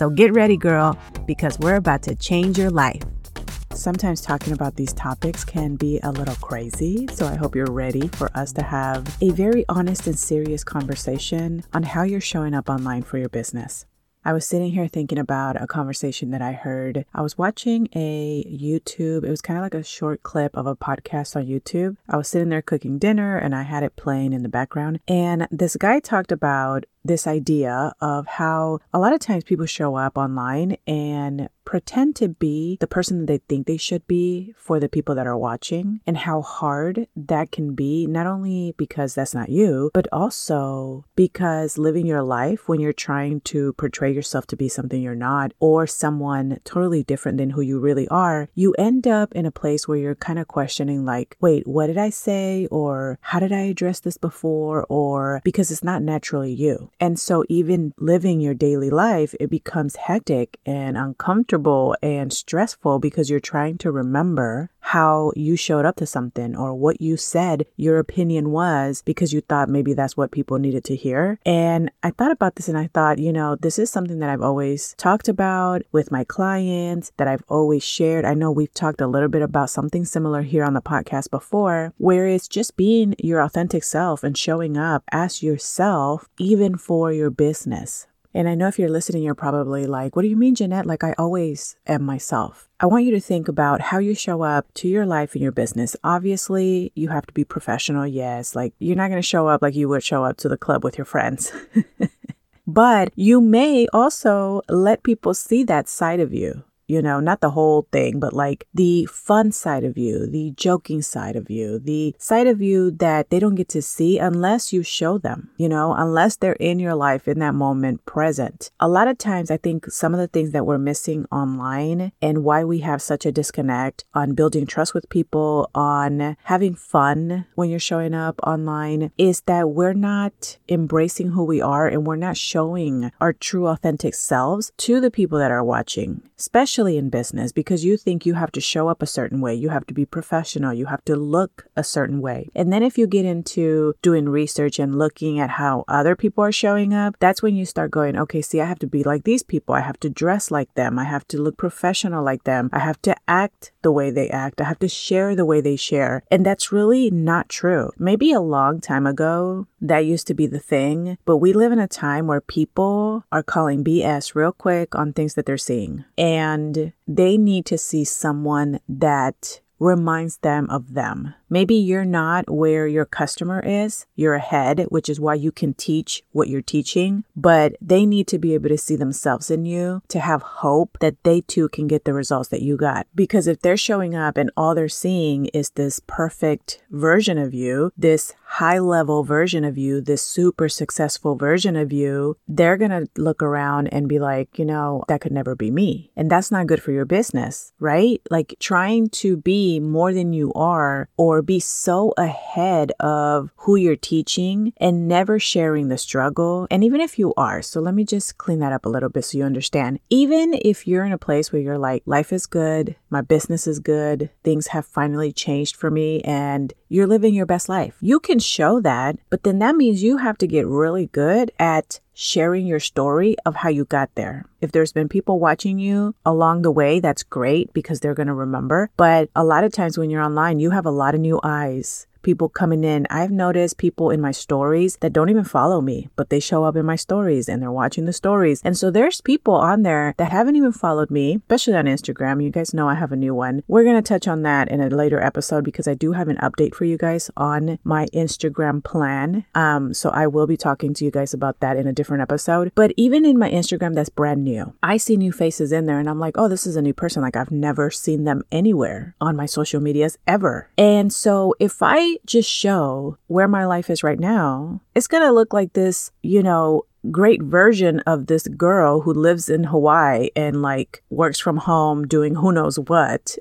So get ready, girl, because we're about to change your life. Sometimes talking about these topics can be a little crazy, so I hope you're ready for us to have a very honest and serious conversation on how you're showing up online for your business. I was sitting here thinking about a conversation that I heard. I was watching a YouTube, it was kind of like a short clip of a podcast on YouTube. I was sitting there cooking dinner and I had it playing in the background. And this guy talked about this idea of how a lot of times people show up online and pretend to be the person that they think they should be for the people that are watching, and how hard that can be, not only because that's not you, but also because living your life when you're trying to portray yourself to be something you're not or someone totally different than who you really are, you end up in a place where you're kind of questioning, like, wait, what did I say? Or how did I address this before? Or because it's not naturally you. And so, even living your daily life, it becomes hectic and uncomfortable and stressful because you're trying to remember how you showed up to something or what you said your opinion was because you thought maybe that's what people needed to hear. And I thought about this and I thought, you know, this is something that I've always talked about with my clients, that I've always shared. I know we've talked a little bit about something similar here on the podcast before, where it's just being your authentic self and showing up as yourself, even for your business. And I know if you're listening, you're probably like, what do you mean, Jeannet? Like, I always am myself. I want you to think about how you show up to your life and your business. Obviously, you have to be professional, yes. Like, you're not going to show up like you would show up to the club with your friends. but you may also let people see that side of you you know, not the whole thing, but like the fun side of you, the joking side of you, the side of you that they don't get to see unless you show them, you know, unless they're in your life in that moment present. A lot of times, I think some of the things that we're missing online and why we have such a disconnect on building trust with people, on having fun when you're showing up online, is that we're not embracing who we are and we're not showing our true, authentic selves to the people that are watching, especially especially in business, because you think you have to show up a certain way, you have to be professional, you have to look a certain way. And then if you get into doing research and looking at how other people are showing up, that's when you start going, okay, see, I have to be like these people. I have to dress like them. I have to look professional like them. I have to act the way they act. I have to share the way they share. And that's really not true. Maybe a long time ago, that used to be the thing, but we live in a time where people are calling BS real quick on things that they're seeing. And they need to see someone that reminds them of them. Maybe you're not where your customer is, you're ahead, which is why you can teach what you're teaching, but they need to be able to see themselves in you to have hope that they too can get the results that you got. Because if they're showing up and all they're seeing is this perfect version of you, this high level version of you, this super successful version of you, they're going to look around and be like, you know, that could never be me. And that's not good for your business, right? Like trying to be more than you are or or be so ahead of who you're teaching and never sharing the struggle. And even if you are, so let me just clean that up a little bit so you understand. Even if you're in a place where you're like, life is good, my business is good, things have finally changed for me, and you're living your best life, you can show that, but then that means you have to get really good at sharing your story of how you got there. If there's been people watching you along the way, that's great because they're going to remember. But a lot of times when you're online, you have a lot of new eyes people coming in. I've noticed people in my stories that don't even follow me, but they show up in my stories and they're watching the stories. And so there's people on there that haven't even followed me, especially on Instagram. You guys know I have a new one. We're going to touch on that in a later episode because I do have an update for you guys on my Instagram plan. Um, so I will be talking to you guys about that in a different episode. But even in my Instagram that's brand new, I see new faces in there and I'm like, oh, this is a new person. Like I've never seen them anywhere on my social medias ever. And so if I just show where my life is right now, it's going to look like this, you know, great version of this girl who lives in Hawaii and like works from home doing who knows what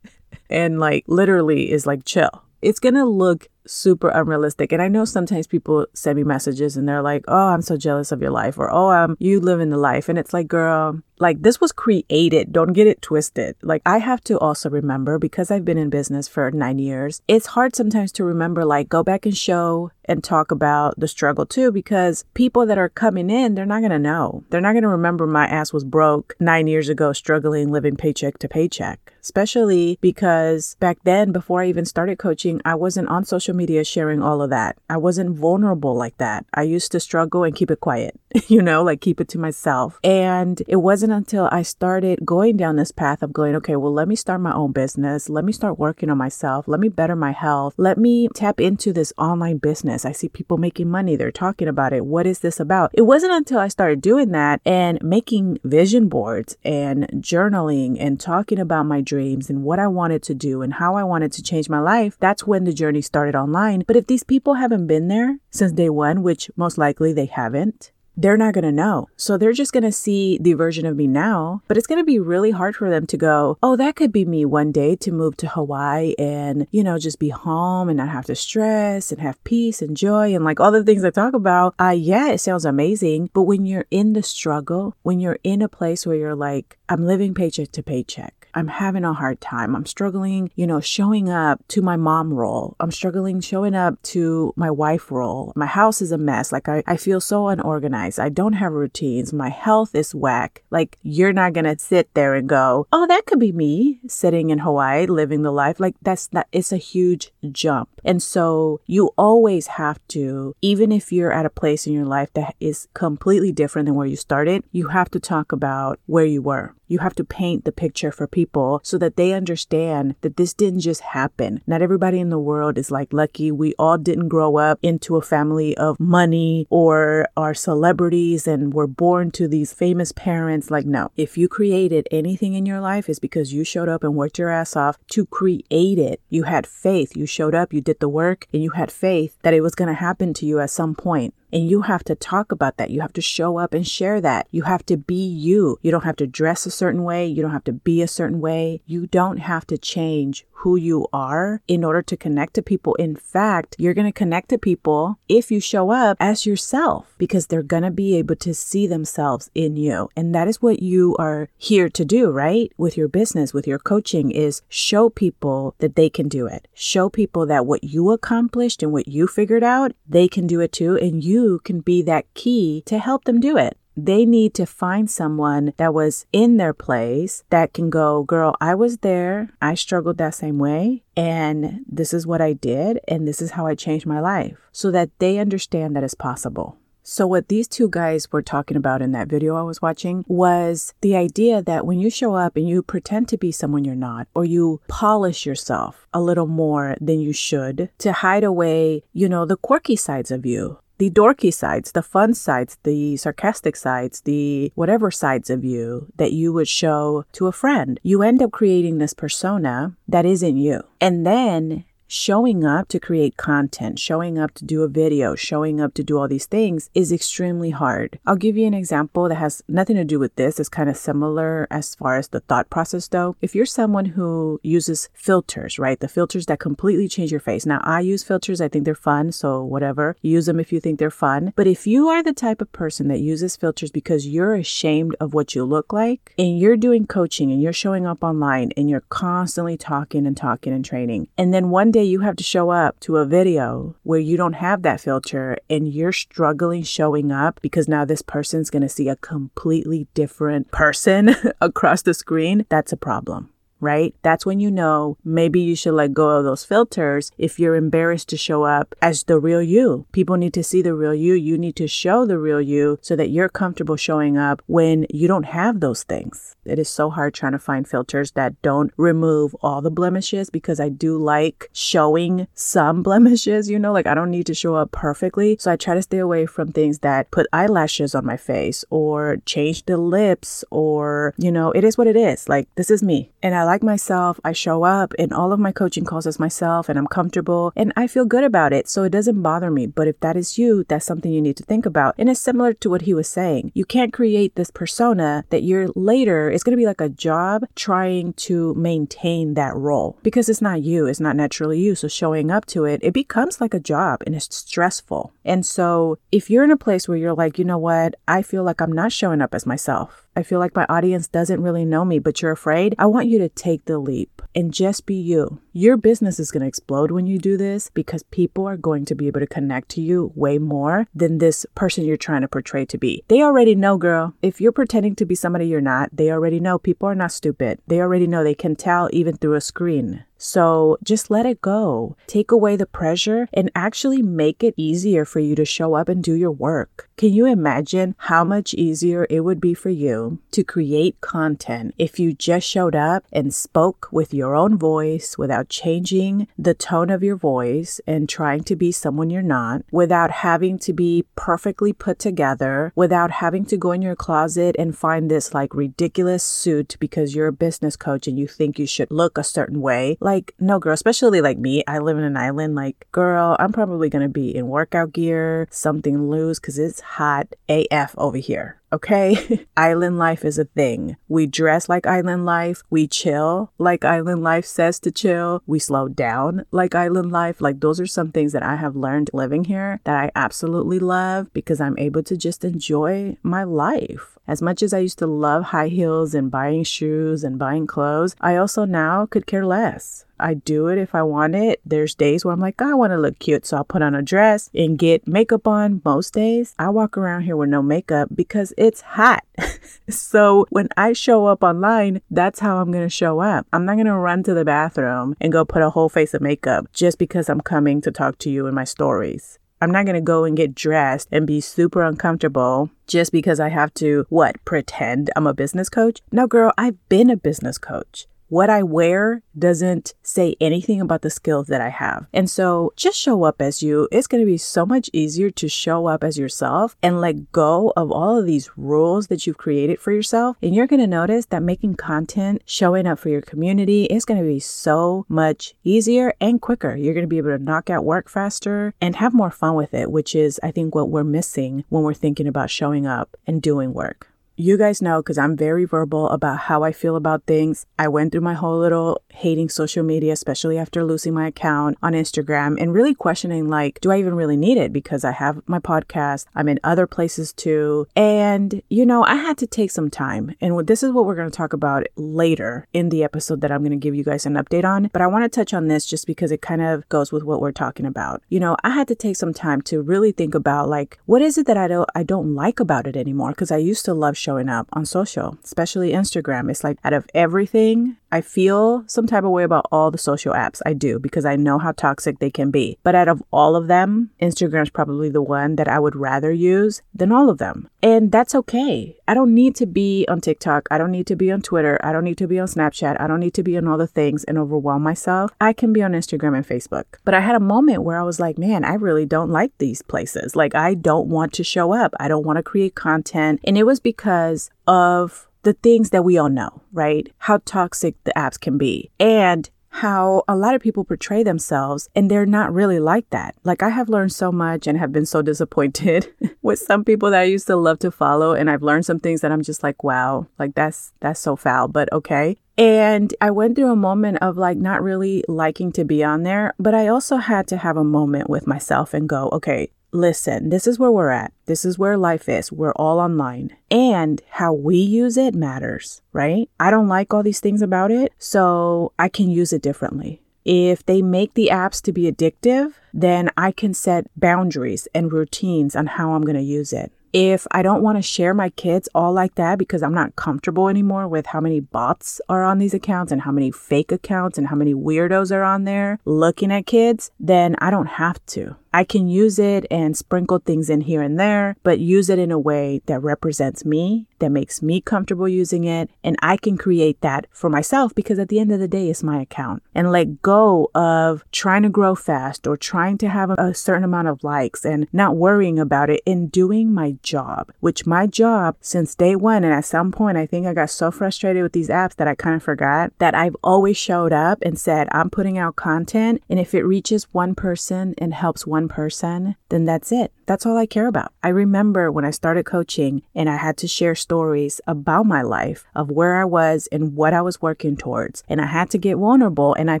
and like literally is like chill. It's going to look super unrealistic. And I know sometimes people send me messages and they're like, "Oh, I'm so jealous of your life," or "Oh, um, you live in the life," and it's like, girl, like this was created. Don't get it twisted. Like I have to also remember because I've been in business for nine years. It's hard sometimes to remember. Like go back and show and talk about the struggle too, because people that are coming in, they're not gonna know. They're not gonna remember my ass was broke nine years ago, struggling, living paycheck to paycheck. Especially because back then, before I even started coaching, I wasn't on social media sharing all of that. I wasn't vulnerable like that. I used to struggle and keep it quiet, you know, like keep it to myself. And it wasn't until I started going down this path of going, okay, well, let me start my own business. Let me start working on myself. Let me better my health. Let me tap into this online business. I see people making money. They're talking about it. What is this about? It wasn't until I started doing that and making vision boards and journaling and talking about my dreams and what I wanted to do and how I wanted to change my life. That's when the journey started online. But if these people haven't been there since day one, which most likely they haven't, they're not going to know. So they're just going to see the version of me now, but it's going to be really hard for them to go, oh, that could be me one day to move to Hawaii and, you know, just be home and not have to stress and have peace and joy and like all the things I talk about. Uh, yeah, it sounds amazing. But when you're in the struggle, when you're in a place where you're like, I'm living paycheck to paycheck, I'm having a hard time. I'm struggling, you know, showing up to my mom role. I'm struggling showing up to my wife role. My house is a mess. Like I, I feel so unorganized. I don't have routines. My health is whack. Like you're not to sit there and go, oh, that could be me sitting in Hawaii living the life. Like that's not, it's a huge jump. And so you always have to, even if you're at a place in your life that is completely different than where you started, you have to talk about where you were. You have to paint the picture for people so that they understand that this didn't just happen. Not everybody in the world is like lucky. We all didn't grow up into a family of money or are celebrities and were born to these famous parents. Like, no, if you created anything in your life, it's because you showed up and worked your ass off to create it. You had faith. You showed up, you did the work, and you had faith that it was going to happen to you at some point. And you have to talk about that. You have to show up and share that. You have to be you. You don't have to dress a certain way. You don't have to be a certain way. You don't have to change who you are in order to connect to people. In fact, you're going to connect to people if you show up as yourself because they're going to be able to see themselves in you. And that is what you are here to do, right? With your business, with your coaching is show people that they can do it. Show people that what you accomplished and what you figured out, they can do it too. And you can be that key to help them do it. They need to find someone that was in their place that can go, girl, I was there. I struggled that same way. And this is what I did. And this is how I changed my life so that they understand that it's possible. So, what these two guys were talking about in that video I was watching was the idea that when you show up and you pretend to be someone you're not, or you polish yourself a little more than you should to hide away, you know, the quirky sides of you, the dorky sides, the fun sides, the sarcastic sides, the whatever sides of you that you would show to a friend. You end up creating this persona that isn't you. And then showing up to create content, showing up to do a video, showing up to do all these things is extremely hard. I'll give you an example that has nothing to do with this. It's kind of similar as far as the thought process though. If you're someone who uses filters, right? The filters that completely change your face. Now, I use filters. I think they're fun. So whatever, use them if you think they're fun. But if you are the type of person that uses filters because you're ashamed of what you look like and you're doing coaching and you're showing up online and you're constantly talking and talking and training, and then one day you have to show up to a video where you don't have that filter and you're struggling showing up because now this person's going to see a completely different person across the screen, that's a problem right? That's when you know maybe you should let go of those filters if you're embarrassed to show up as the real you. People need to see the real you. You need to show the real you so that you're comfortable showing up when you don't have those things. It is so hard trying to find filters that don't remove all the blemishes because I do like showing some blemishes, you know, like I don't need to show up perfectly. So I try to stay away from things that put eyelashes on my face or change the lips or, you know, it is what it is. Like this is me. And I like myself. I show up in all of my coaching calls as myself and I'm comfortable and I feel good about it. So it doesn't bother me. But if that is you, that's something you need to think about. And it's similar to what he was saying. You can't create this persona that you're later, it's going to be like a job trying to maintain that role because it's not you. It's not naturally you. So showing up to it, it becomes like a job and it's stressful. And so if you're in a place where you're like, you know what, I feel like I'm not showing up as myself. I feel like my audience doesn't really know me, but you're afraid. I want you to take the leap and just be you. Your business is going to explode when you do this because people are going to be able to connect to you way more than this person you're trying to portray to be. They already know, girl. If you're pretending to be somebody you're not, they already know. People are not stupid. They already know. They can tell even through a screen. So just let it go. Take away the pressure and actually make it easier for you to show up and do your work. Can you imagine how much easier it would be for you to create content if you just showed up and spoke with your own voice without changing the tone of your voice and trying to be someone you're not, without having to be perfectly put together, without having to go in your closet and find this like ridiculous suit because you're a business coach and you think you should look a certain way? Like, no, girl, especially like me, I live in an island. Like, girl, I'm probably gonna be in workout gear, something loose because it's hot AF over here. Okay. island life is a thing. We dress like island life. We chill like island life says to chill. We slow down like island life. Like, those are some things that I have learned living here that I absolutely love because I'm able to just enjoy my life. As much as I used to love high heels and buying shoes and buying clothes, I also now could care less. I do it if I want it. There's days where I'm like, I want to look cute, so I'll put on a dress and get makeup on. Most days, I walk around here with no makeup because it's hot. so when I show up online, that's how I'm going to show up. I'm not going to run to the bathroom and go put a whole face of makeup just because I'm coming to talk to you in my stories. I'm not going to go and get dressed and be super uncomfortable just because I have to, what, pretend I'm a business coach? No, girl, I've been a business coach what I wear doesn't say anything about the skills that I have. And so just show up as you. It's going to be so much easier to show up as yourself and let go of all of these rules that you've created for yourself. And you're going to notice that making content, showing up for your community is going to be so much easier and quicker. You're going to be able to knock out work faster and have more fun with it, which is, I think, what we're missing when we're thinking about showing up and doing work you guys know because I'm very verbal about how I feel about things. I went through my whole little hating social media, especially after losing my account on Instagram and really questioning, like, do I even really need it? Because I have my podcast, I'm in other places too. And, you know, I had to take some time. And this is what we're going to talk about later in the episode that I'm going to give you guys an update on. But I want to touch on this just because it kind of goes with what we're talking about. You know, I had to take some time to really think about, like, what is it that I don't, I don't like about it anymore? Because I used to love showing up on social, especially Instagram. It's like out of everything, I feel some type of way about all the social apps. I do because I know how toxic they can be. But out of all of them, Instagram is probably the one that I would rather use than all of them. And that's okay. I don't need to be on TikTok. I don't need to be on Twitter. I don't need to be on Snapchat. I don't need to be on all the things and overwhelm myself. I can be on Instagram and Facebook. But I had a moment where I was like, man, I really don't like these places. Like, I don't want to show up. I don't want to create content. And it was because of the things that we all know, right? How toxic the apps can be. And how a lot of people portray themselves and they're not really like that. Like I have learned so much and have been so disappointed with some people that I used to love to follow and I've learned some things that I'm just like, wow, like that's that's so foul, but okay. And I went through a moment of like not really liking to be on there, but I also had to have a moment with myself and go, okay, listen, this is where we're at. This is where life is. We're all online. And how we use it matters, right? I don't like all these things about it, so I can use it differently. If they make the apps to be addictive, then I can set boundaries and routines on how I'm going to use it. If I don't want to share my kids all like that because I'm not comfortable anymore with how many bots are on these accounts and how many fake accounts and how many weirdos are on there looking at kids, then I don't have to. I can use it and sprinkle things in here and there, but use it in a way that represents me, that makes me comfortable using it, and I can create that for myself because at the end of the day, it's my account. And let go of trying to grow fast or trying to have a certain amount of likes and not worrying about it and doing my job, which my job since day one, and at some point, I think I got so frustrated with these apps that I kind of forgot that I've always showed up and said, I'm putting out content. And if it reaches one person and helps one person, then that's it. That's all I care about. I remember when I started coaching and I had to share stories about my life, of where I was and what I was working towards. And I had to get vulnerable. And I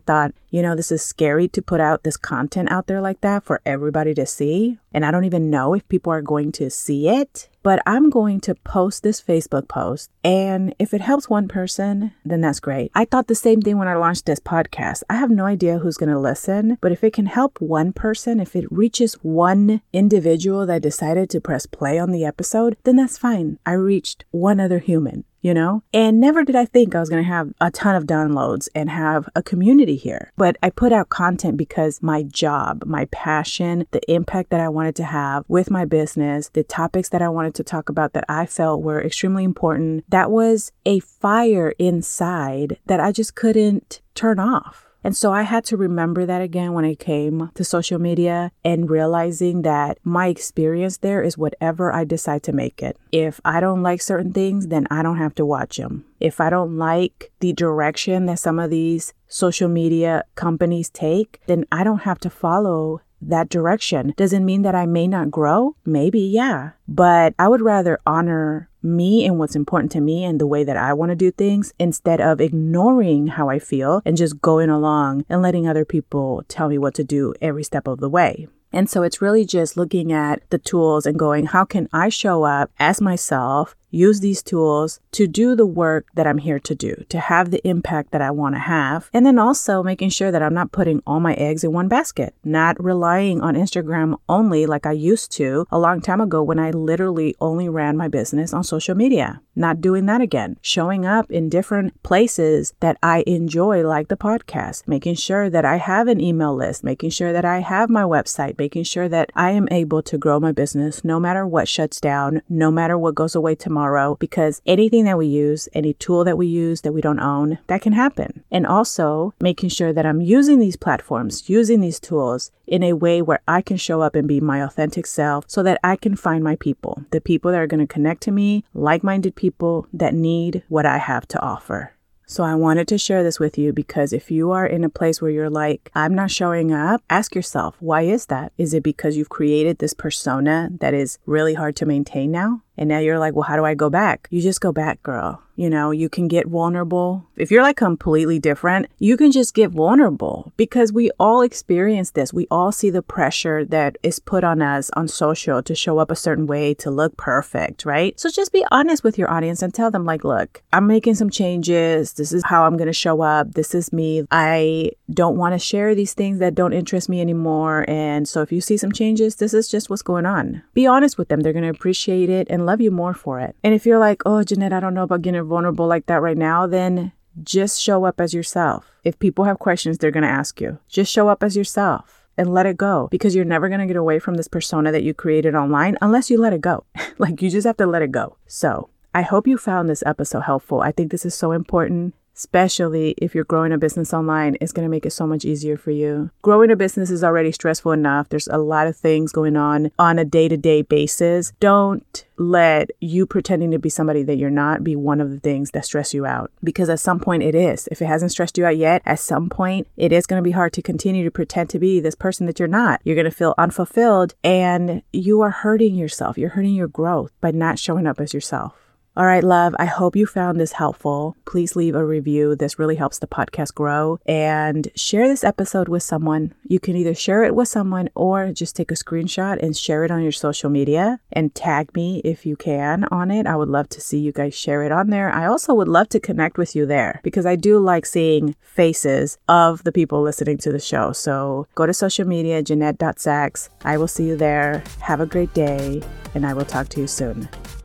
thought, you know, this is scary to put out this content out there like that for everybody to see. And I don't even know if people are going to see it. But I'm going to post this Facebook post. And if it helps one person, then that's great. I thought the same thing when I launched this podcast. I have no idea who's going to listen, but if it can help one person, if it reaches one individual that decided to press play on the episode, then that's fine. I reached one other human you know? And never did I think I was going to have a ton of downloads and have a community here. But I put out content because my job, my passion, the impact that I wanted to have with my business, the topics that I wanted to talk about that I felt were extremely important, that was a fire inside that I just couldn't turn off. And so I had to remember that again when I came to social media and realizing that my experience there is whatever I decide to make it. If I don't like certain things, then I don't have to watch them. If I don't like the direction that some of these social media companies take, then I don't have to follow that direction. Doesn't mean that I may not grow. Maybe, yeah. But I would rather honor me and what's important to me and the way that I want to do things instead of ignoring how I feel and just going along and letting other people tell me what to do every step of the way. And so it's really just looking at the tools and going, how can I show up as myself use these tools to do the work that I'm here to do, to have the impact that I want to have. And then also making sure that I'm not putting all my eggs in one basket, not relying on Instagram only like I used to a long time ago when I literally only ran my business on social media. Not doing that again. Showing up in different places that I enjoy, like the podcast, making sure that I have an email list, making sure that I have my website, making sure that I am able to grow my business no matter what shuts down, no matter what goes away tomorrow tomorrow because anything that we use, any tool that we use that we don't own, that can happen. And also making sure that I'm using these platforms, using these tools in a way where I can show up and be my authentic self so that I can find my people, the people that are going to connect to me, like minded people that need what I have to offer. So I wanted to share this with you because if you are in a place where you're like, I'm not showing up, ask yourself, why is that? Is it because you've created this persona that is really hard to maintain now? And now you're like, well, how do I go back? You just go back, girl. You know, you can get vulnerable. If you're like completely different, you can just get vulnerable because we all experience this. We all see the pressure that is put on us on social to show up a certain way, to look perfect, right? So just be honest with your audience and tell them, like, look, I'm making some changes. This is how I'm going to show up. This is me. I don't want to share these things that don't interest me anymore. And so if you see some changes, this is just what's going on. Be honest with them. They're going to appreciate it and love you more for it. And if you're like, oh, Jeannet, I don't know about getting vulnerable like that right now, then just show up as yourself. If people have questions, they're going to ask you. Just show up as yourself and let it go because you're never going to get away from this persona that you created online unless you let it go. like you just have to let it go. So I hope you found this episode helpful. I think this is so important especially if you're growing a business online, it's going to make it so much easier for you. Growing a business is already stressful enough. There's a lot of things going on on a day to day basis. Don't let you pretending to be somebody that you're not be one of the things that stress you out because at some point it is. If it hasn't stressed you out yet, at some point it is going to be hard to continue to pretend to be this person that you're not. You're going to feel unfulfilled and you are hurting yourself. You're hurting your growth by not showing up as yourself. All right, love, I hope you found this helpful. Please leave a review. This really helps the podcast grow. And share this episode with someone. You can either share it with someone or just take a screenshot and share it on your social media and tag me if you can on it. I would love to see you guys share it on there. I also would love to connect with you there because I do like seeing faces of the people listening to the show. So go to social media, Jeannet.Sacks. I will see you there. Have a great day, and I will talk to you soon.